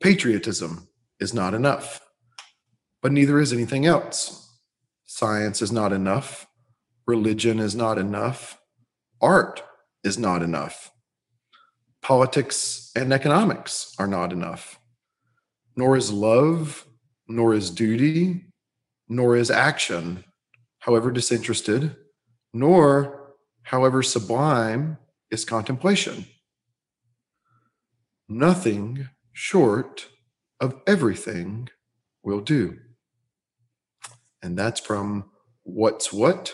Patriotism is not enough, but neither is anything else. Science is not enough. Religion is not enough. Art is not enough. Politics and economics are not enough. Nor is love, nor is duty, nor is action, however disinterested, nor, however sublime, is contemplation. Nothing short of everything will do. And that's from What's What